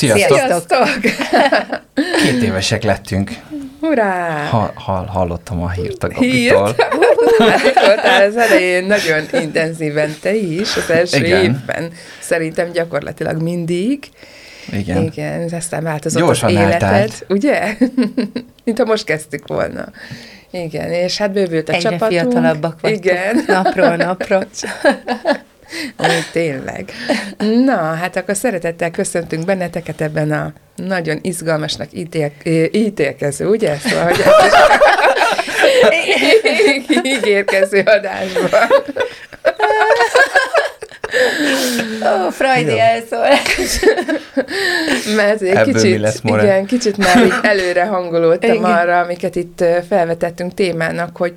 Sziasztok! Sziasztok! Két évesek lettünk. Hurrá! Ha, ha, hallottam a hírt a? Gabitól. Voltál az elején nagyon intenzíven te is, az első Igen. évben. Szerintem gyakorlatilag mindig. Igen. Igen, aztán változott Gyorsan az életed, eltelt. ugye? Mint ha most kezdtük volna. Igen, és hát bővült a Egyre csapatunk. fiatalabbak vagytok. Igen. Napról napra. Úgy, tényleg. Na, hát akkor szeretettel köszöntünk benneteket ebben a nagyon izgalmasnak ítél, ítélkező, ugye? Szóval, hogy ígérkező adásban. Ó, Freudi elszólás. Mert egy Ebből mi kicsit, lesz, More? igen, kicsit már így előre hangolódtam arra, amiket itt felvetettünk témának, hogy,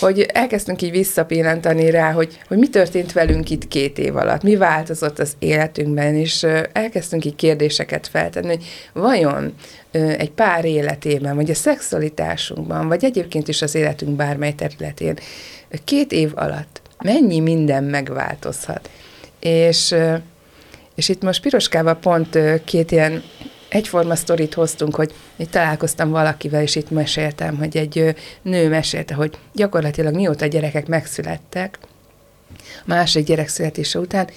hogy elkezdtünk így visszapillantani rá, hogy, hogy mi történt velünk itt két év alatt, mi változott az életünkben, és elkezdtünk így kérdéseket feltenni, hogy vajon egy pár életében, vagy a szexualitásunkban, vagy egyébként is az életünk bármely területén két év alatt mennyi minden megváltozhat. És és itt most Piroskával pont két ilyen egyforma sztorit hoztunk, hogy itt találkoztam valakivel, és itt meséltem, hogy egy nő mesélte, hogy gyakorlatilag mióta gyerekek megszülettek, a második gyerek születése után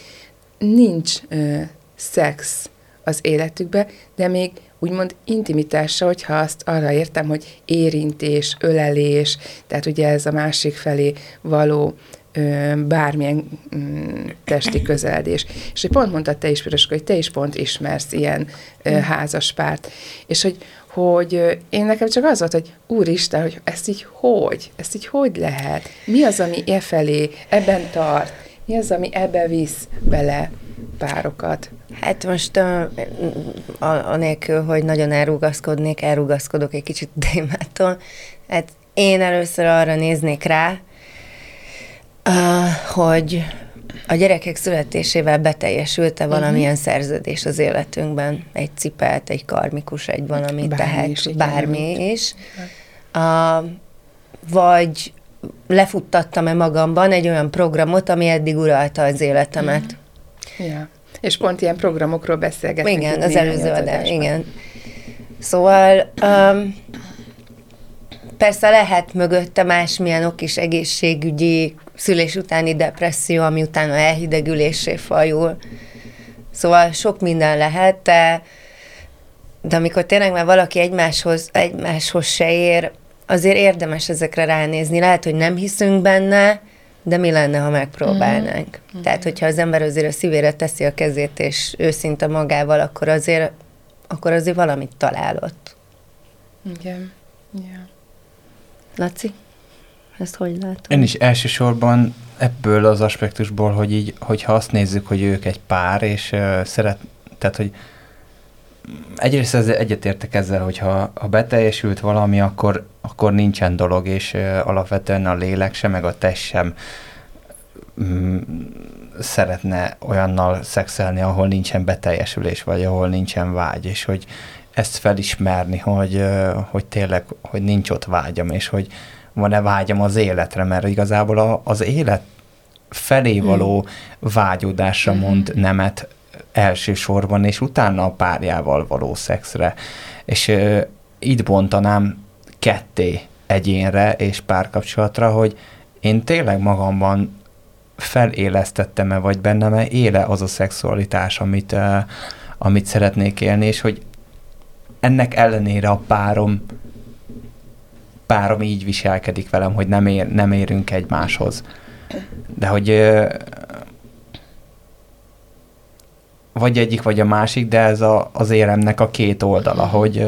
nincs ö, szex az életükbe, de még úgymond intimitása, hogyha azt arra értem, hogy érintés, ölelés, tehát ugye ez a másik felé való bármilyen mm, testi közeledés. És hogy pont mondtad te is, Piroska, hogy te is pont ismersz ilyen ö, házaspárt. És hogy, hogy én nekem csak az volt, hogy úristen, hogy ezt így hogy? Ezt így hogy lehet? Mi az, ami e felé, ebben tart? Mi az, ami ebbe visz bele párokat? Hát most a, a, anélkül, hogy nagyon elrugaszkodnék, elrugaszkodok egy kicsit témától. Hát én először arra néznék rá, hogy a gyerekek születésével beteljesült-e valamilyen szerződés az életünkben. Egy cipelt, egy karmikus, egy valami, Bármi tehát is, igen, bármi amit- is. Uh, vagy lefuttattam-e magamban egy olyan programot, ami eddig uralta az életemet. Ja. És pont ilyen programokról beszélgetünk. Igen, az előző adás, igen. Szóval um, persze lehet mögötte másmilyen ok is egészségügyi, szülés utáni depresszió, ami utána elhidegülésé fajul. Szóval sok minden lehet, de, de amikor tényleg már valaki egymáshoz, egymáshoz se ér, azért érdemes ezekre ránézni. Lehet, hogy nem hiszünk benne, de mi lenne, ha megpróbálnánk? Mm. Tehát, hogyha az ember azért a szívére teszi a kezét, és őszinte magával, akkor azért, akkor azért valamit találott. Igen. Ja. Laci? Ezt hogy látod? Én is elsősorban ebből az aspektusból, hogy így, hogyha azt nézzük, hogy ők egy pár, és uh, szeret, tehát, hogy egyrészt ez, egyetértek ezzel, hogy ha, beteljesült valami, akkor, akkor nincsen dolog, és uh, alapvetően a lélek sem, meg a test sem mm, szeretne olyannal szexelni, ahol nincsen beteljesülés, vagy ahol nincsen vágy, és hogy ezt felismerni, hogy, ö, hogy tényleg, hogy nincs ott vágyam, és hogy van-e vágyam az életre, mert igazából a, az élet felé való vágyódásra mond nemet elsősorban, és utána a párjával való szexre. És ö, itt bontanám ketté egyénre és párkapcsolatra, hogy én tényleg magamban felélesztettem-e, vagy bennem-e éle az a szexualitás, amit, uh, amit szeretnék élni, és hogy ennek ellenére a párom párom így viselkedik velem, hogy nem, ér, nem érünk egymáshoz. De hogy vagy egyik, vagy a másik, de ez a, az éremnek a két oldala, hogy,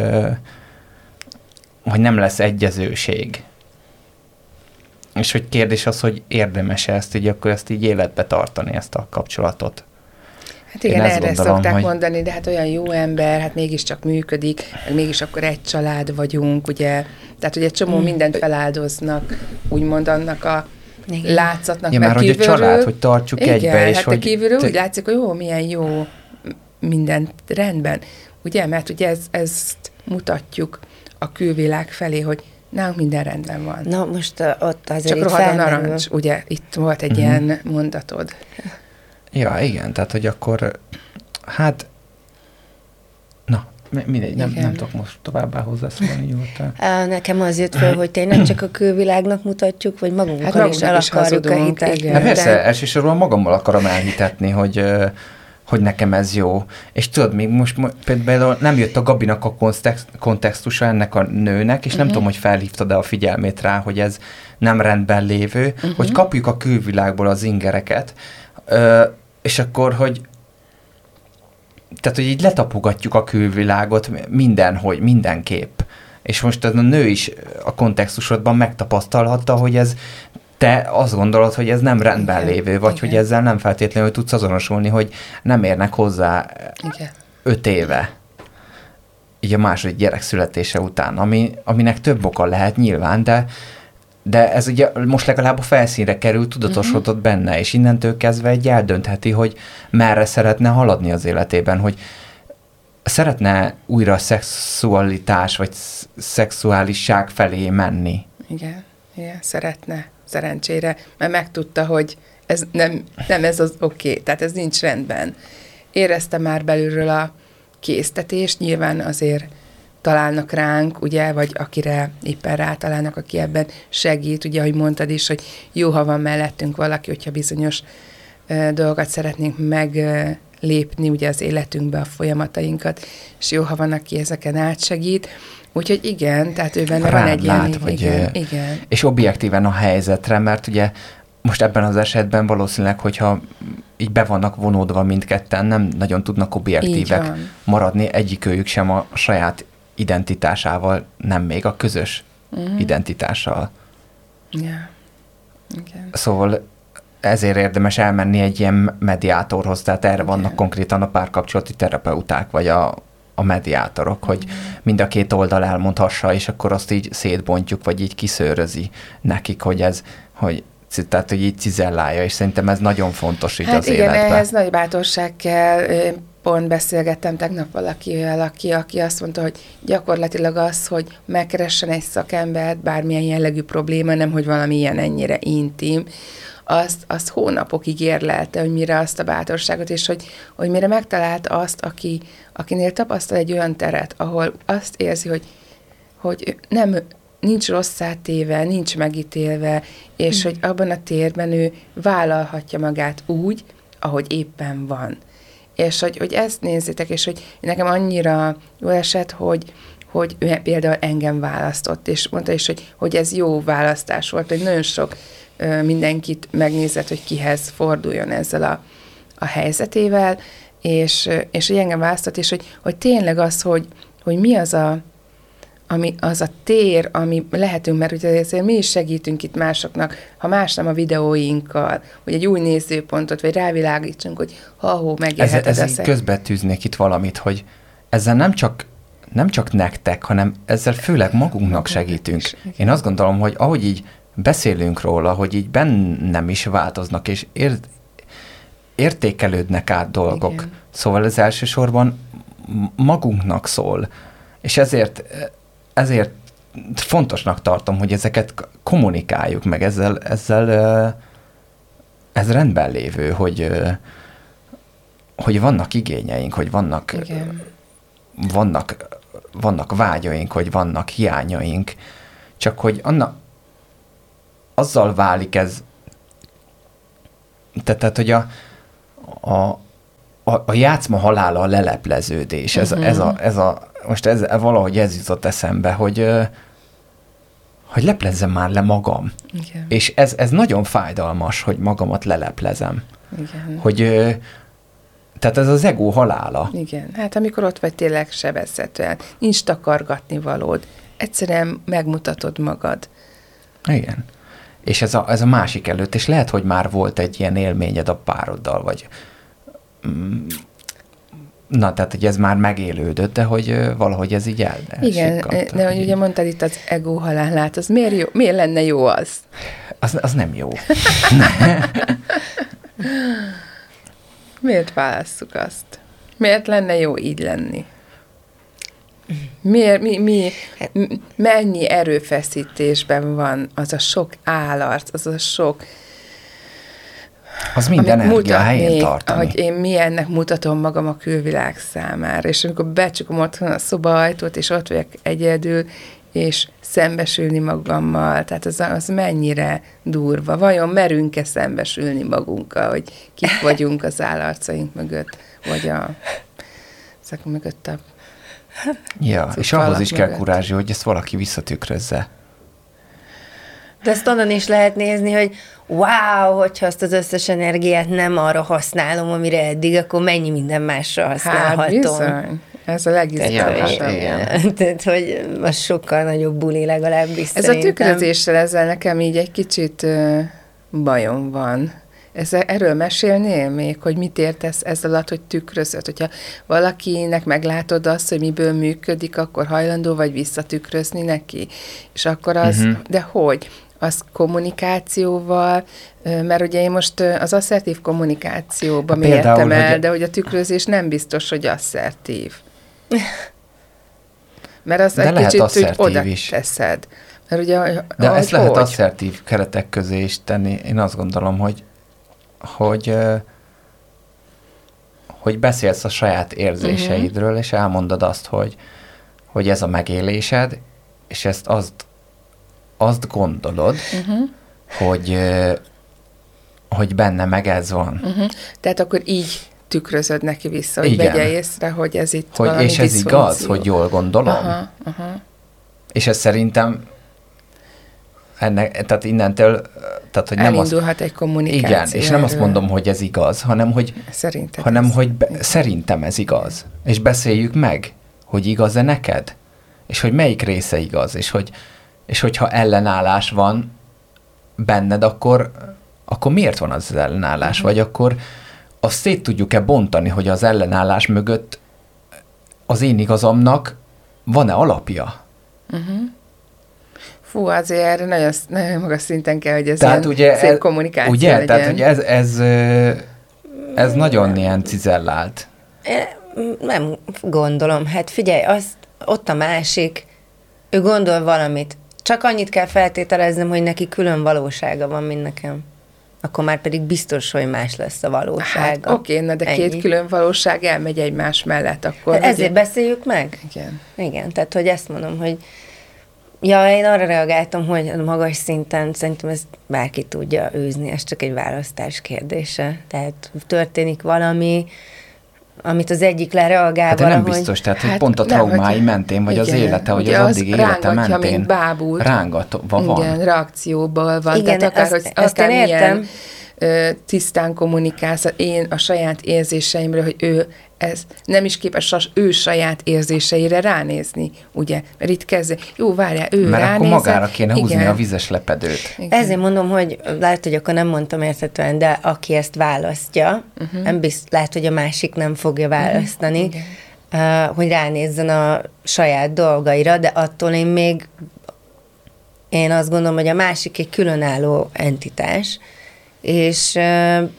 hogy nem lesz egyezőség. És hogy kérdés az, hogy érdemes-e ezt így, akkor ezt így életbe tartani, ezt a kapcsolatot. Hát igen, erre gondolom, szokták hogy- mondani, de hát olyan jó ember, hát mégiscsak működik, meg mégis akkor egy család vagyunk, ugye? Tehát ugye egy csomó Hmm. mindent feláldoznak, úgymond annak a Igen. látszatnak, Ja, mert mert hogy a kívülről- család, hogy tartsuk igen, egybe, és hát hogy- a kívülről te- úgy látszik, hogy jó, milyen jó, minden rendben. Ugye, mert ugye ez, ezt mutatjuk a külvilág felé, hogy nálunk minden rendben van. Na most ott azért Csak rohad a narancs, ugye, itt volt egy Mhm. ilyen mondatod. Ja, igen, tehát hogy akkor, hát, na, mi- mindegy, nem, Igen. nem tudok most továbbá hozzászólni nyugodtan. Nekem az jött föl, hogy tényleg csak a külvilágnak mutatjuk, vagy magunkkal Hát is el is akarjuk a hazudunk, hitet. igen. Hát persze, elsősorban magammal akarom elhitetni, hogy, hogy nekem ez jó. És tudod, még most mo- például nem jött a Gabinak a kontext, kontextusa ennek a nőnek, és nem Mhm. tudom, hogy felhívtad-e a figyelmét rá, hogy ez nem rendben lévő, Mhm. hogy kapjuk a külvilágból az ingereket, és akkor, hogy tehát, hogy így letapogatjuk a külvilágot mindenhogy, mindenképp. És most ez a nő is a kontextusodban megtapasztalhatta, hogy ez te azt gondolod, hogy ez nem rendben Igen, lévő, vagy igen. hogy ezzel nem feltétlenül tudsz azonosulni, hogy nem érnek hozzá Igen. öt éve, így a második gyerek születése után, ami, aminek több oka lehet nyilván, de, de ez ugye most legalább a felszínre kerül, tudatosodott Mhm. benne, és innentől kezdve egy eldöntheti, hogy merre szeretne haladni az életében, hogy szeretne újra szexualitás, vagy sz- szexuálisság felé menni. Igen, igen, szeretne, szerencsére, mert megtudta, hogy ez nem, nem ez az oké, okay, tehát ez nincs rendben. Érezte már belülről a késztetést, nyilván azért találnak ránk, ugye, vagy akire éppen rátalálnak, aki ebben segít, ugye, ahogy mondtad is, hogy jó, ha van mellettünk valaki, hogyha bizonyos ö, dolgokat szeretnénk meglépni ugye az életünkbe, a folyamatainkat, és jó, ha van, aki ezeken átsegít. Úgyhogy igen, tehát ő benne van egy ilyen, lát, vagy, igen, ö, igen. és objektíven a helyzetre, mert ugye most ebben az esetben valószínűleg, hogyha így be vannak vonódva mindketten, nem nagyon tudnak objektívek maradni, egyikőjük sem a saját identitásával, nem még a közös Mhm. identitással. Ja. Igen. Szóval ezért érdemes elmenni egy ilyen mediátorhoz, tehát erre Igen. vannak konkrétan a párkapcsolati terapeuták, vagy a, a mediátorok, hogy mind a két oldal elmondhassa, és akkor azt így szétbontjuk, vagy így kiszőrözi nekik, hogy ez, hogy tehát, hogy így cizellálja, és szerintem ez nagyon fontos így Hát az igen, életben. ehhez nagy bátorság kell. Én pont beszélgettem tegnap valakivel, aki, aki azt mondta, hogy gyakorlatilag az, hogy megkeressen egy szakembert, bármilyen jellegű probléma, nem hogy valami ilyen ennyire intim, azt, azt hónapokig érlelte, hogy mire azt a bátorságot, és hogy, hogy mire megtalált azt, aki, akinél tapasztal egy olyan teret, ahol azt érzi, hogy, hogy nem, nincs rosszá téve, nincs megítélve, és hogy abban a térben ő vállalhatja magát úgy, ahogy éppen van. És hogy, hogy ezt nézzétek, és hogy nekem annyira jó esett, hogy, hogy ő például engem választott, és mondta is, hogy, hogy ez jó választás volt, hogy nagyon sok ö, mindenkit megnézett, hogy kihez forduljon ezzel a, a helyzetével, és, és hogy engem választott, és hogy, hogy tényleg az, hogy, hogy mi az a, ami az a tér, ami lehetünk, mert ugye azért mi is segítünk itt másoknak, ha más nem a videóinkkal, hogy egy új nézőpontot, vagy rávilágítsunk, hogy ha-hó, ez, megélheted ez a így szex- közbetűznék itt valamit, hogy ezzel nem csak nem csak nektek, hanem ezzel főleg magunknak segítünk. Én azt gondolom, hogy ahogy így beszélünk róla, hogy így bennem is változnak, és ér, értékelődnek át dolgok. Igen. Szóval ez elsősorban magunknak szól. És ezért, ezért fontosnak tartom, hogy ezeket kommunikáljuk meg, ezzel, ezzel ez rendben lévő, hogy, hogy vannak igényeink, hogy vannak, Igen. vannak, vannak vágyaink, hogy vannak hiányaink, csak hogy anna, azzal válik ez, te- tehát, hogy a, a, a, a játszma halála a lelepleződés, ez, Mhm. ez, a, ez a, most ez, valahogy ez jutott eszembe, hogy, hogy leplezzem már le magam. Igen. És ez, ez nagyon fájdalmas, hogy magamat leleplezem. Igen. Hogy, tehát ez az ego halála. Igen. Hát amikor ott vagy tényleg sebezhetően, nincs takargatni valód, egyszerűen megmutatod magad. Igen. És ez a, ez a másik előtt, és lehet, hogy már volt egy ilyen élményed a pároddal, vagy mm, Na, tehát, hogy ez már megélődött, de hogy valahogy ez így el. Igen, de hogy ugye mondtad itt az ego halálát, az miért, jó, miért lenne jó az? Az, az nem jó. Miért válasszuk azt? Miért lenne jó így lenni? Miért, mi, mi, m- mennyi erőfeszítésben van az a sok állarc, az a sok, Az minden energia helyén mutatnék, tartani. hogy én milyennek mutatom magam a külvilág számára, és amikor becsukom otthon a szobaajtót, és ott vagyok egyedül, és szembesülni magammal, tehát az, az mennyire durva. Vajon merünk-e szembesülni magunkkal, hogy kik vagyunk az állarcaink mögött, vagy a ezek mögött a... Ja, és ahhoz is kell mögött. kurázsi, hogy ezt valaki visszatükrözze. De ezt onnan is lehet nézni, hogy wow, hogyha azt az összes energiát nem arra használom, amire eddig, akkor mennyi minden másra Hát használhatom. bizony, ez a legizgalmasabb. Igen. Tehát, hogy az sokkal nagyobb buli legalábbis Ez a szerintem. tükrözéssel ezzel nekem így egy kicsit ö, bajom van. Ez, erről mesélnél még, hogy mit értesz ez alatt, hogy tükrözöd? Hogyha valakinek meglátod azt, hogy miből működik, akkor hajlandó vagy visszatükrözni neki? És akkor az, uh-huh. de hogy? Az kommunikációval, mert ugye én most az asszertív kommunikációba Hát például, mértem el, hogy- de hogy a tükrözés nem biztos, hogy asszertív. Mert az De egy lehet kicsit úgy oda is. teszed. Mert ugye, De ezt lehet hogy? asszertív keretek közé is tenni. Én azt gondolom, hogy, hogy, hogy beszélsz a saját érzéseidről, Mhm. és elmondod azt, hogy, hogy ez a megélésed, és ezt azt, azt gondolod, Uh-huh, hogy, hogy benne meg ez van. uh-huh. Tehát akkor így tükrözöd neki vissza, hogy Igen. vegye észre, hogy ez itt Hogy, valami és ez igaz, hogy jól gondolom. Aha, aha. És ez szerintem ennek, tehát innentől, tehát hogy nem azt, Elindulhat egy kommunikáció. igen, és nem azt mondom, hogy ez igaz, hanem hogy, Szerinted hanem ez- hogy be, szerintem ez igaz. És beszéljük meg, hogy igaz-e neked, és hogy melyik része igaz, és hogy és hogyha ellenállás van benned, akkor, akkor miért van az, az ellenállás? Mhm. Vagy akkor azt szét tudjuk-e bontani, hogy az ellenállás mögött az én igazamnak van-e alapja? Fú, azért erre nagyon, nagyon magas szinten kell, hogy ez Tehát ugye, szép ez, kommunikáció ugye, legyen. tehát ugye ez, ez, ez nagyon ilyen cizellált. Nem gondolom. Hát figyelj, az, ott a másik, ő gondol valamit. Csak annyit kell feltételeznem, hogy neki külön valósága van, mint nekem. Akkor már pedig biztos, hogy más lesz a Hát valósága. oké, na de Ennyi. két külön valóság elmegy egymás mellett, akkor... Hát ugye- ezért beszéljük meg? Igen. Igen, tehát hogy ezt mondom, hogy ja, én arra reagáltam, hogy a magas szinten szerintem ezt bárki tudja űzni, ez csak egy választás kérdése. Tehát történik valami, amit az egyik lereagál Hát de nem valahogy. biztos, tehát hogy Hát pont a nem, traumái hogy- mentén, vagy az igen, élete, vagy ugye az az addig élete mentén. mint bábút. Rángatva van. Igen, reakcióból van. Igen, Tehát akár, azt- hogy ezt akár én értem. milyen ö, tisztán kommunikálsz, én a saját érzéseimről, hogy ő ez nem is képes az ő saját érzéseire ránézni, ugye? Mert itt kezd, jó, várjál, ő Mert akkor ránézett. magára kéne húzni igen, a vizes lepedőt. Igen. Ezért mondom, hogy lehet, hogy akkor nem mondtam értetően, de aki ezt választja, uh-huh. nem bizt, lehet, hogy a másik nem fogja választani, Igen. uh, hogy ránézzen a saját dolgaira, de attól én még én azt gondolom, hogy a másik egy különálló entitás, és uh,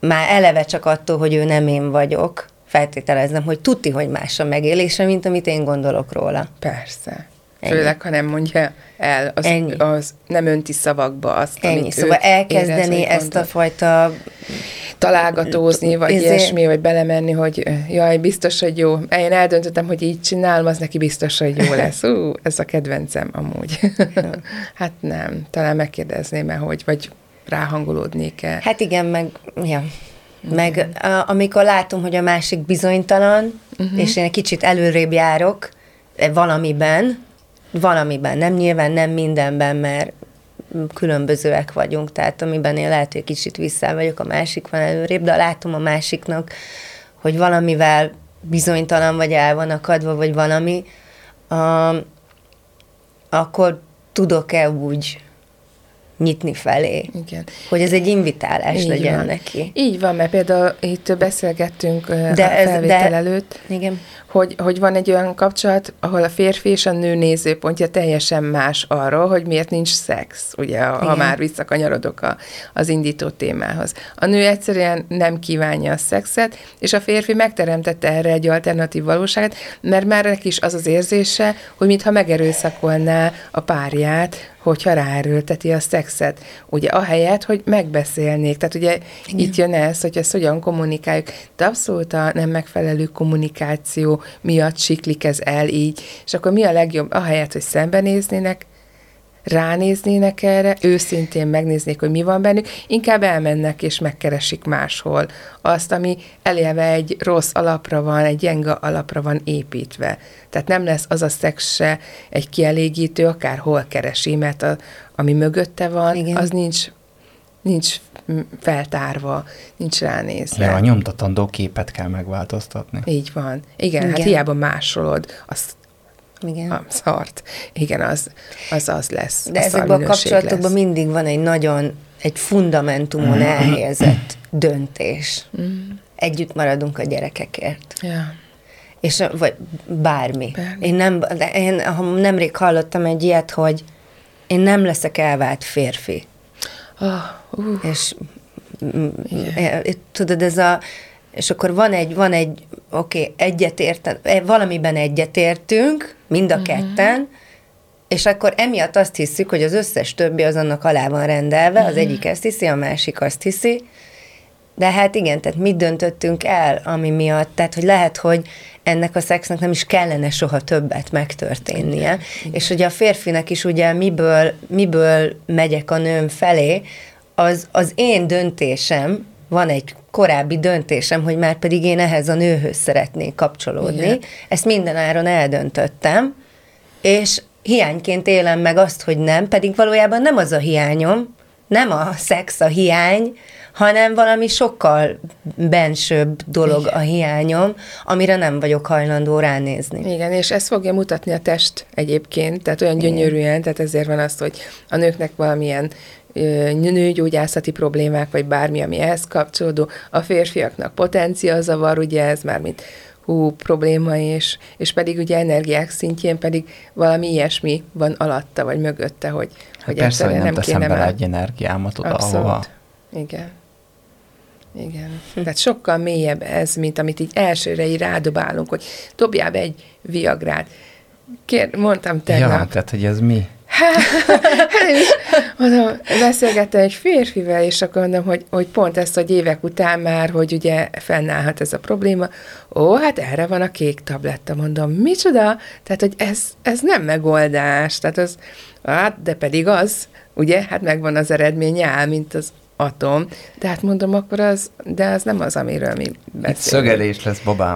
már eleve csak attól, hogy ő nem én vagyok, feltételezem, hogy tuti, hogy más a megélése, mint amit én gondolok róla. Persze. Ennyi. Főleg, ha nem mondja el, az, Ennyi. az nem önti szavakba azt, Ennyi. amit Szóval elkezdeni érez, ezt a gondol. fajta találgatózni, vagy Izé- ilyesmi, vagy belemenni, hogy jaj, biztos, hogy jó. Én eldöntöttem, hogy így csinálom, az neki biztos, hogy jó lesz. Ú, ez a kedvencem amúgy. hát nem, talán megkérdezném hogy, vagy ráhangolódnék-e. Hát igen, meg, ja. meg a, amikor látom, hogy a másik bizonytalan, uh-huh. és én egy kicsit előrébb járok eh, valamiben, valamiben, nem nyilván nem mindenben, mert különbözőek vagyunk, tehát amiben én lehet, hogy kicsit vissza vagyok, a másik van előrébb, de látom a másiknak, hogy valamivel bizonytalan vagy el van akadva, vagy valami, um, akkor tudok-e úgy nyitni felé. Igen. Hogy ez egy invitálás Így legyen van. neki. Így van, mert például itt beszélgettünk de a felvétel de- előtt, Igen. hogy, hogy van egy olyan kapcsolat, ahol a férfi és a nő nézőpontja teljesen más arról, hogy miért nincs szex, ugye, ha Igen. már visszakanyarodok a, az indító témához. A nő egyszerűen nem kívánja a szexet, és a férfi megteremtette erre egy alternatív valóságot, mert már neki is az az érzése, hogy mintha megerőszakolná a párját, hogyha ráerőlteti a szexet. Ugye ahelyett, hogy megbeszélnék. Tehát ugye Igen. itt jön ez, hogy ezt hogyan kommunikáljuk. De abszolút a nem megfelelő kommunikáció miatt siklik ez el így. És akkor mi a legjobb? Ahelyett, hogy szembenéznének, ránéznének erre, őszintén megnéznék, hogy mi van bennük, inkább elmennek és megkeresik máshol azt, ami eleve egy rossz alapra van, egy gyenge alapra van építve. Tehát nem lesz az a szex se egy kielégítő, akárhol keresi, mert a, ami mögötte van, Igen. az nincs, nincs feltárva, nincs ránézve. Ja, a nyomtatandó képet kell megváltoztatni. Így van. Igen, Igen, hát Igen. hiába másolod azt Igen. a szart. Igen, az az, az lesz. De a ezekben a kapcsolatokban lesz. mindig van egy nagyon, egy fundamentumon elhelyezett döntés. Együtt maradunk a gyerekekért. Ja. És, vagy bármi. Bármi. Én, nem, én nemrég hallottam egy ilyet, hogy én nem leszek elvált férfi. Oh, uh, És mm, e, tudod, ez a, és akkor van egy, van egy, oké, okay, egyetért, valamiben egyetértünk, mind a uh-huh. ketten, és akkor emiatt azt hiszük, hogy az összes többi az annak alá van rendelve, uh-huh. az egyik ezt hiszi, a másik azt hiszi, de hát igen, tehát mit döntöttünk el, ami miatt, tehát hogy lehet, hogy ennek a szexnek nem is kellene soha többet megtörténnie, igen, és hogy a férfinek is ugye miből, miből megyek a nőm felé, az, az én döntésem, van egy korábbi döntésem, hogy már pedig én ehhez a nőhöz szeretnék kapcsolódni. Igen. Ezt mindenáron eldöntöttem, és hiányként élem meg azt, hogy nem, pedig valójában nem az a hiányom, nem a szex a hiány, hanem valami sokkal bensőbb dolog Igen. a hiányom, amire nem vagyok hajlandó ránézni. igen, és ezt fogja mutatni a test egyébként, tehát olyan gyönyörűen, tehát ezért van az, hogy a nőknek valamilyen nőgyógyászati problémák, vagy bármi, ami ehhez kapcsolódó, a férfiaknak potencia zavar, ugye ez már mint hú, probléma, és, és pedig ugye energiák szintjén pedig valami ilyesmi van alatta, vagy mögötte, hogy, Hát hogy persze, hogy egyszerűen nem teszem bele már- egy energiámat oda, ahova. Abszolút. Igen. Igen. Tehát sokkal mélyebb ez, mint amit így elsőre így rádobálunk, hogy dobjál be egy viagrát. Kér, mondtam tegnap. Ja, tehát, hogy ez mi? Hát én is mondom, beszélgettem egy férfivel, és akkor mondom, hogy, hogy pont ezt, hogy évek után már, hogy ugye fennállhat ez a probléma. Ó, hát erre van a kék tabletta, mondom, micsoda? Tehát, hogy ez, ez nem megoldás. Tehát az, hát, de pedig az, ugye, hát megvan az eredménye, áll, mint az atom. De hát mondom, akkor az, de az nem az, amiről mi Itt beszélünk. szögelés lesz, babám.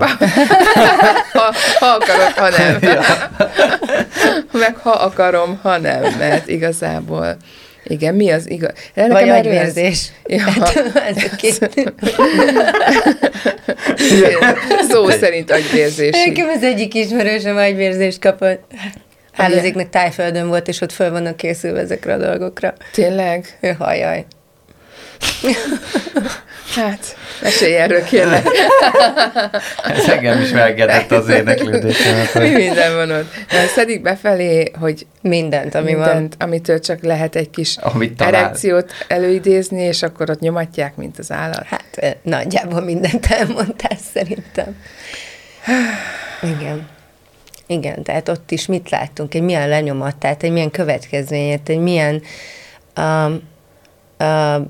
ha, ha akarod, ha nem. Meg ha akarom, ha nem, mert igazából igen, mi az igaz? De Vagy agyvérzés. Ja. Ez a két. Szó szerint agyvérzés. Nekem az egyik ismerősöm agyvérzést kapott. Hálózéknek tájföldön volt, és ott föl vannak készülve ezekre a dolgokra. Tényleg? Ő hajjaj. Hát, mesélj erről kérlek. Ez engem is felgedett az érdeklődésemet. Mi minden van ott? Mert szedik befelé, hogy Mindent, ami van. mindent, amitől csak lehet egy kis Amit talál. erekciót előidézni, és akkor ott nyomatják, mint az állat. Hát nagyjából mindent elmondtál szerintem. Igen. Igen, tehát ott is mit láttunk, egy milyen lenyomat, tehát egy milyen következményet, egy milyen um, uh,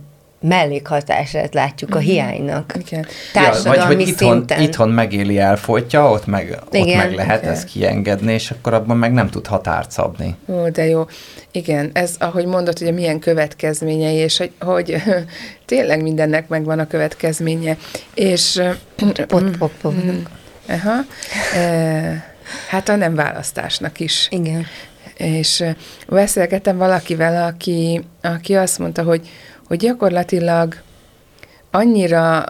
mellékhatását látjuk a hiánynak. Igen. Társadalmi vagy hogy itthon, szinten. itthon megéli, elfolytja, ott meg, ott Igen. meg lehet Igen. ezt kiengedni, és akkor abban meg nem tud határt szabni. Ó, de jó. Igen, ez, ahogy mondod, hogy milyen következményei, és hogy, hogy tényleg mindennek megvan a következménye. És... Pot, pot, pot. Aha. Hát a nem választásnak is. Igen. És beszélgettem valakivel, aki, aki azt mondta, hogy, hogy gyakorlatilag annyira,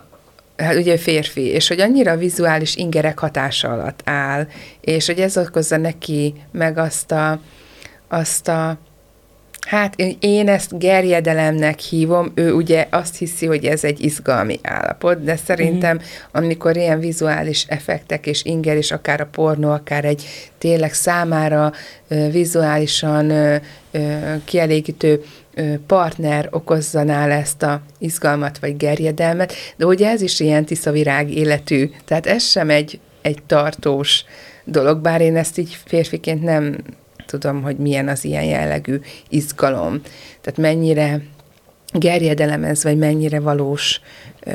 hát ugye férfi, és hogy annyira vizuális ingerek hatása alatt áll, és hogy ez okozza neki meg azt a, azt a Hát én- ezt gerjedelemnek hívom, ő ugye azt hiszi, hogy ez egy izgalmi állapot, de szerintem amikor ilyen vizuális effektek és inger, és akár a pornó, akár egy tényleg számára ö, vizuálisan ö, ö, kielégítő partner okozzanál ezt a izgalmat vagy gerjedelmet, de ugye ez is ilyen tiszavirág életű, tehát ez sem egy, egy tartós dolog, bár én ezt így férfiként nem tudom, hogy milyen az ilyen jellegű izgalom. Tehát mennyire gerjedelem ez, vagy mennyire valós ö,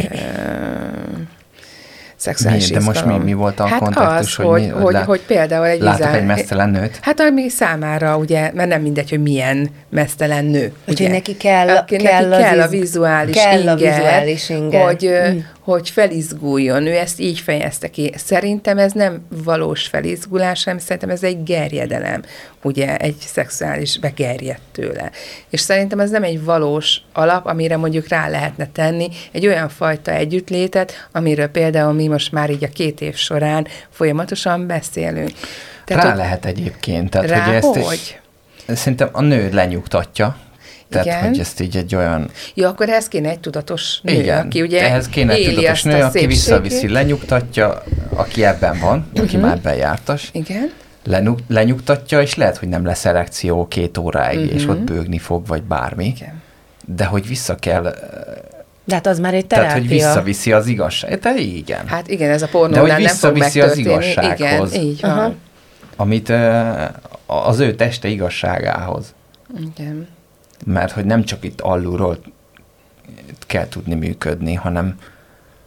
szexuális Mi? De most mi- mi volt a hát kontextus, Az, hogy hogy, mi- hogy, lát- hogy például egy Látok vizár- egy mesztelen nőt? Hát ami számára, ugye, mert nem mindegy, hogy milyen mesztelen nő. Úgyhogy ugye. neki kell- Aki, kell neki az kell a iz- vizuális kell a inger, vizuális inger. Hogy, Mm. Hogy felizguljon. Ő ezt így fejezte ki. Szerintem ez nem valós felizgulás, hanem szerintem ez egy gerjedelem. Ugye egy szexuális begerjedt tőle. És szerintem ez nem egy valós alap, amire mondjuk rá lehetne tenni egy olyan fajta együttlétet, amiről például mi most már így a két év során folyamatosan beszélünk. Rá hogy- lehet egyébként. Tehát, Rá hogy ezt hogy? Szerintem a nő lenyugtatja. Tehát, Igen. hogy ezt így egy olyan... Jó, akkor ehhez kéne egy tudatos nő, igen, aki ugye ehhez kéne egy tudatos nő, aki visszaviszi, lenyugtatja, aki ebben van, aki Mhm. már ebben jártas, Igen. lenyug, lenyugtatja, és lehet, hogy nem lesz erekció két óráig, és ott bőgni fog, vagy bármi. Mhm. Igen. De hogy vissza kell, De hát az már egy tehát terápia. hogy visszaviszi az igazság. Tehát igen. Hát igen, ez a De pornónál hogy nem fog visszaviszi az igazsághoz. Igen, így van. Aha. Amit az ő teste igazságához. Igen. Mert hogy nem csak itt alulról kell tudni működni, hanem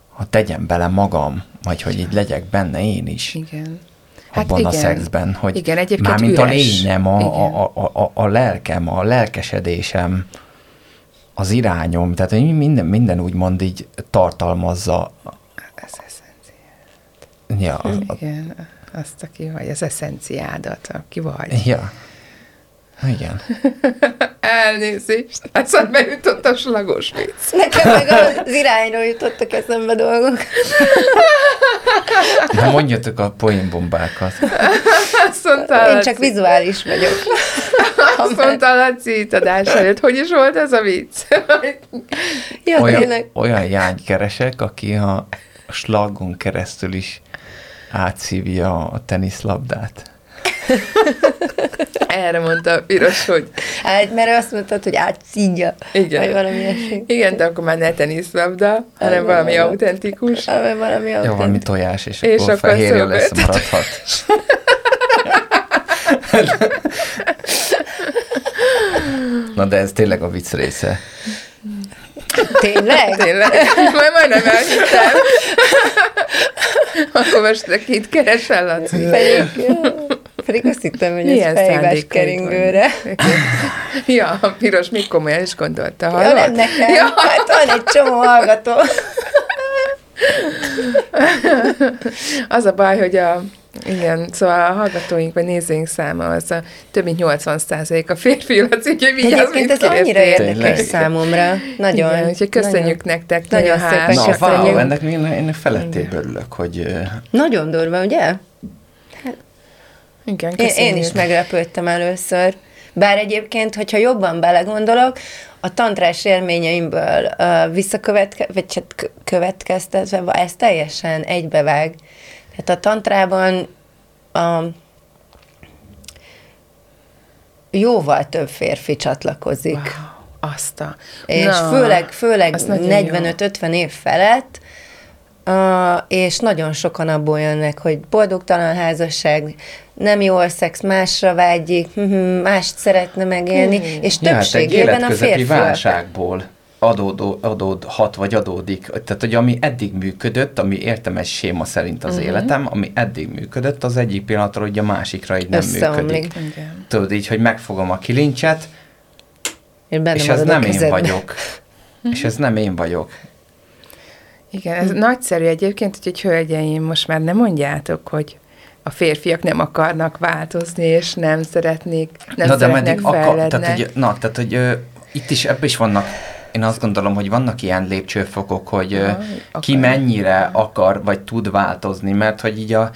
ha tegyem bele magam, vagy hogy így legyek benne én is. Igen. abban a szexben, hogy igen, egyébként mármint a üres. lényem, a, Igen. a, a, a, a lelkem, a lelkesedésem, az irányom, tehát hogy minden, minden úgymond így tartalmazza. Ez eszencia. Ja, a, a, Igen, azt, aki vagy, az eszenciádat, aki vagy. ja. Igen. Elnézést, eszembe jutott a slagos vicc. Nekem meg az irányról jutottak eszembe dolgok. Na mondjatok a poénbombákat. Azt mondta, Én csak vizuális vagyok. azt mondta a Laci itt adás előtt. Hogy is volt ez a vicc? Ja, Olyan, tényleg. olyan jány keresek, aki a slagon keresztül is átszívja a teniszlabdát. Erre mondta a piros, hogy Hát, mert azt mondtad, hogy átszídja. Igen. Vagy valami ilyesmi. igen, de akkor már ne teniszlabda, hanem Igen, valami autentikus. Vagy valami Jó, valami autentikus. tojás, és, És akkor akkor fehérje szóba lesz, maradhat. Na de ez tényleg a vicc része. Tényleg? Tényleg? Majd majdnem elhittem. akkor most itt keresel, Laci? Pedig, pedig azt hittem, hogy Milyen ez fejvás szándékaid keringőre. Ja, a piros még komolyan is gondolta, Ja, hallod? nem nekem. Ja. Hát van egy csomó hallgató. Az a baj, hogy a, igen, szóval a hallgatóink vagy nézőink száma az a több mint 80 a férfi, Laci, úgyhogy vigyázz, Egyébként ez annyira érdekes Tényleg. számomra. Nagyon. Igen, úgyhogy köszönjük Nagyon, nektek, nagyon nagyon szépen. Na, köszönjük. wow, ennek én, én felettéből örülök, hogy nagyon durva, ugye? Igen, Én, köszönjük. én is meglepődtem először. Bár egyébként, hogyha jobban belegondolok, a tantrás élményeimből uh, visszakövetke, vagy hát kö- következtetve, ez teljesen egybevág. Tehát a tantrában a, jóval több férfi csatlakozik. Wow, azt a... És Na, főleg, főleg az nagyon jó. 45-50 év felett, uh, és nagyon sokan abból jönnek, hogy boldogtalan házasság, nem jó a szex, másra vágyik, mhm, mást szeretne megélni, Hmm. és ja, hát többségében a férfiak. válságból adódó, adódhat, vagy adódik. Tehát, hogy ami eddig működött, ami értem egy séma szerint az uh-huh. életem, ami eddig működött, az egyik pillanatra, hogy a másikra így nem Összeomlik. működik. Igen. Tudod így, hogy megfogom a kilincset, És, ez nem én vagyok. és ez nem én vagyok. Igen, ez nagyszerű egyébként, hogy hölgyeim, most már nem mondjátok, hogy a férfiak nem akarnak változni, és nem szeretnék, nem na de szeretnek meddig akar, tehát, hogy, na, tehát, hogy ö, itt is, ebben is vannak, én azt gondolom, hogy vannak ilyen lépcsőfokok, hogy ö, Aha, ki akar. mennyire akar, vagy tud változni, mert hogy így a,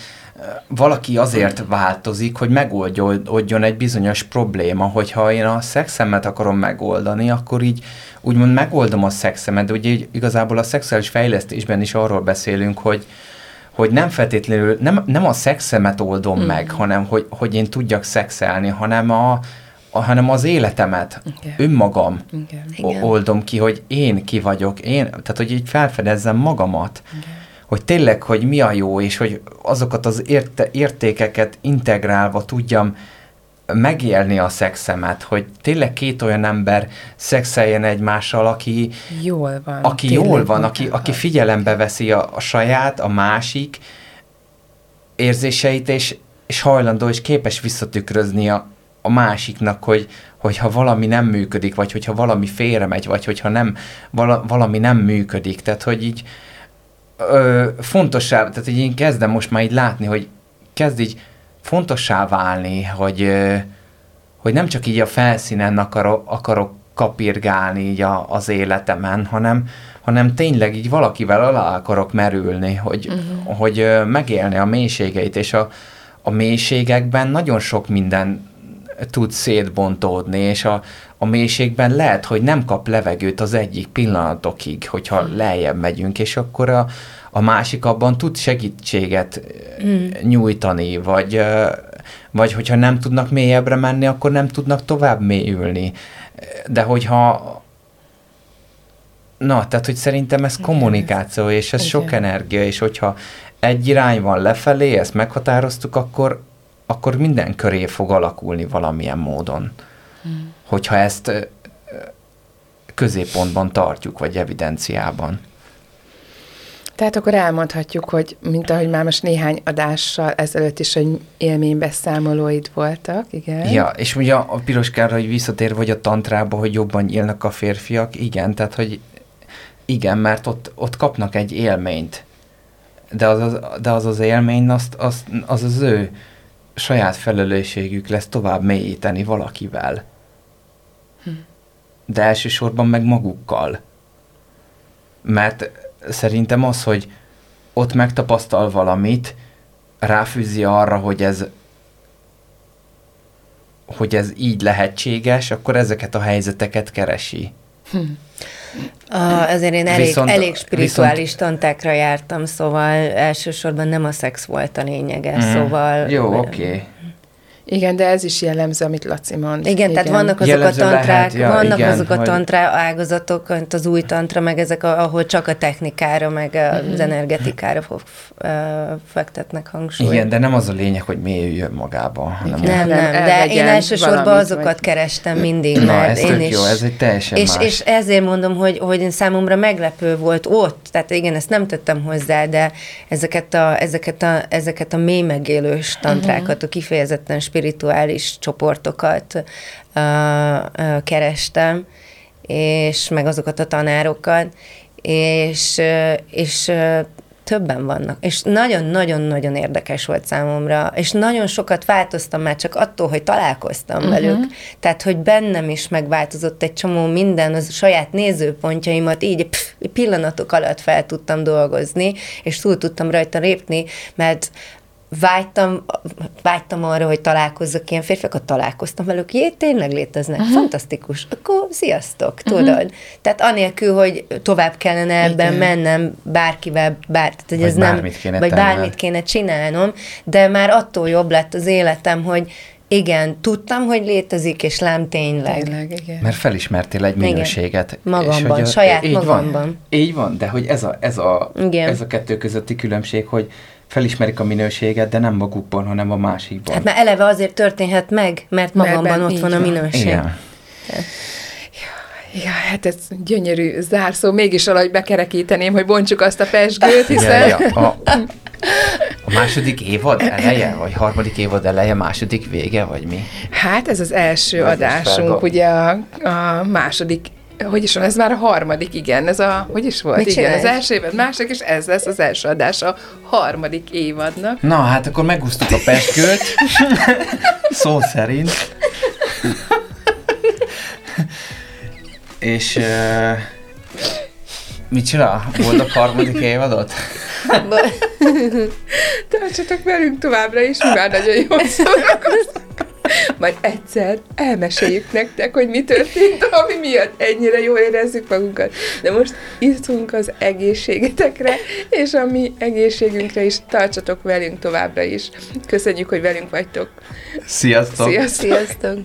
valaki azért változik, hogy megoldjon egy bizonyos probléma, hogyha én a szexemet akarom megoldani, akkor így úgymond megoldom a szexemet, de ugye igazából a szexuális fejlesztésben is arról beszélünk, hogy, hogy nem feltétlenül, nem, nem a szexemet oldom mm. meg, hanem hogy, hogy én tudjak szexelni, hanem a, a, hanem az életemet, okay. önmagam okay. oldom ki, hogy én ki vagyok, én, tehát hogy így felfedezzem magamat. Okay hogy tényleg, hogy mi a jó, és hogy azokat az érte, értékeket integrálva tudjam megélni a szexemet, hogy tényleg két olyan ember szexeljen egymással, aki jól van, aki jól van, aki, aki figyelembe veszi a, a saját, a másik érzéseit, és, és hajlandó, és képes visszatükrözni a, a másiknak, hogy, hogyha valami nem működik, vagy hogyha valami félremegy, vagy hogyha nem, vala, valami nem működik. Tehát, hogy így ö, fontossá, tehát így én kezdem most már így látni, hogy kezd így fontossá válni, hogy, ö, hogy nem csak így a felszínen akarok, akarok kapirgálni így a, az életemen, hanem, hanem tényleg így valakivel alá akarok merülni, hogy, uh-huh. hogy ö, megélni a mélységeit, és a, a mélységekben nagyon sok minden tud szétbontódni, és a, a mélységben lehet, hogy nem kap levegőt az egyik pillanatokig, hogyha mm. lejjebb megyünk, és akkor a, a másik abban tud segítséget mm. nyújtani, vagy, vagy hogyha nem tudnak mélyebbre menni, akkor nem tudnak tovább mélyülni. De hogyha Na, tehát, hogy szerintem ez kommunikáció, és ez Igen. sok energia, és hogyha egy irány van lefelé, ezt meghatároztuk, akkor, akkor minden köré fog alakulni valamilyen módon. Hogyha ezt középpontban tartjuk, vagy evidenciában. Tehát akkor elmondhatjuk, hogy mint ahogy már most néhány adással ezelőtt is, hogy élménybeszámolóid voltak, igen. Ja, és ugye a piroskára, hogy visszatér vagy a tantrába, hogy jobban nyílnak a férfiak, igen, tehát hogy igen, mert ott, ott kapnak egy élményt, de az az, de az, az élmény, azt, az, az az ő saját felelősségük lesz tovább mélyíteni valakivel. De elsősorban meg magukkal. Mert szerintem az, hogy ott megtapasztal valamit, ráfűzi arra, hogy ez hogy ez így lehetséges, akkor ezeket a helyzeteket keresi. Hm. Uh, azért én elég, viszont, elég spirituális viszont... tantákra jártam, szóval elsősorban nem a szex volt a lényege, mm. szóval... Jó, oké. Okay. Igen, de ez is jellemző, amit Laci mond. Igen, igen. tehát vannak azok jellemző a tantrák, lehet, ja, vannak igen, azok a tantrá ágazatok, mint az új tantra, meg ezek, ahol csak a technikára, meg az mm-hmm. energetikára fog, fektetnek hangsúlyt. Igen, de nem az a lényeg, hogy mélyüljön magába. Hanem nem, nem, de én elsősorban azokat vagy... kerestem mindig, Na, mert ez én is... jó, ez egy teljesen és, más. És ezért mondom, hogy, hogy számomra meglepő volt ott, tehát igen, ezt nem tettem hozzá, de ezeket a, ezeket a, ezeket a mély megélős tantrákat, a kifejezetten spirituális csoportokat uh, uh, kerestem, és meg azokat a tanárokat, és, és többen vannak, és nagyon-nagyon-nagyon érdekes volt számomra, és nagyon sokat változtam már csak attól, hogy találkoztam uh-huh. velük, tehát, hogy bennem is megváltozott egy csomó minden, az saját nézőpontjaimat így pff, pillanatok alatt fel tudtam dolgozni, és túl tudtam rajta lépni, mert vágytam, vágytam arra, hogy találkozzak ilyen férfiakat, találkoztam velük, jé, tényleg léteznek, uh-huh. fantasztikus, akkor sziasztok, uh-huh. tudod. Tehát anélkül, hogy tovább kellene ebben Igen. mennem bárkivel, bár, tehát, hogy vagy ez nem, kéne vagy bármit kéne csinálnom, de már attól jobb lett az életem, hogy igen, tudtam, hogy létezik, és lám tényleg. tényleg igen. Mert felismertél egy minőséget. Igen. Magamban, és hogy saját így magamban. Van, így van, de hogy ez a, ez, a, igen. ez a kettő közötti különbség, hogy felismerik a minőséget, de nem magukban, hanem a másikban. Hát már eleve azért történhet meg, mert magamban mert ott van a minőség. Igen. Ja, hát ez gyönyörű zárszó, mégis valahogy bekerekíteném, hogy bontsuk azt a pesgőt, hiszen... Ja, ja. A, a második évad eleje, vagy harmadik évad eleje, második vége, vagy mi? Hát ez az első ez adásunk, ugye a, a második hogy is van, ez már a harmadik, igen, ez a, hogy is volt? Mit igen, csinálsz? az első évad, második, és ez lesz az első adás a harmadik évadnak. Na, hát akkor megúsztuk a pesgőt, szó szerint. és uh, mit csinál? Boldog harmadik évadot? Tartsatok velünk továbbra is, mi már nagyon jól szórakozunk. Majd egyszer elmeséljük nektek, hogy mi történt, ami miatt ennyire jól érezzük magunkat. De most iszunk az egészségetekre, és a mi egészségünkre is tartsatok velünk továbbra is. Köszönjük, hogy velünk vagytok. Sziasztok! Sziasztok! Sziasztok!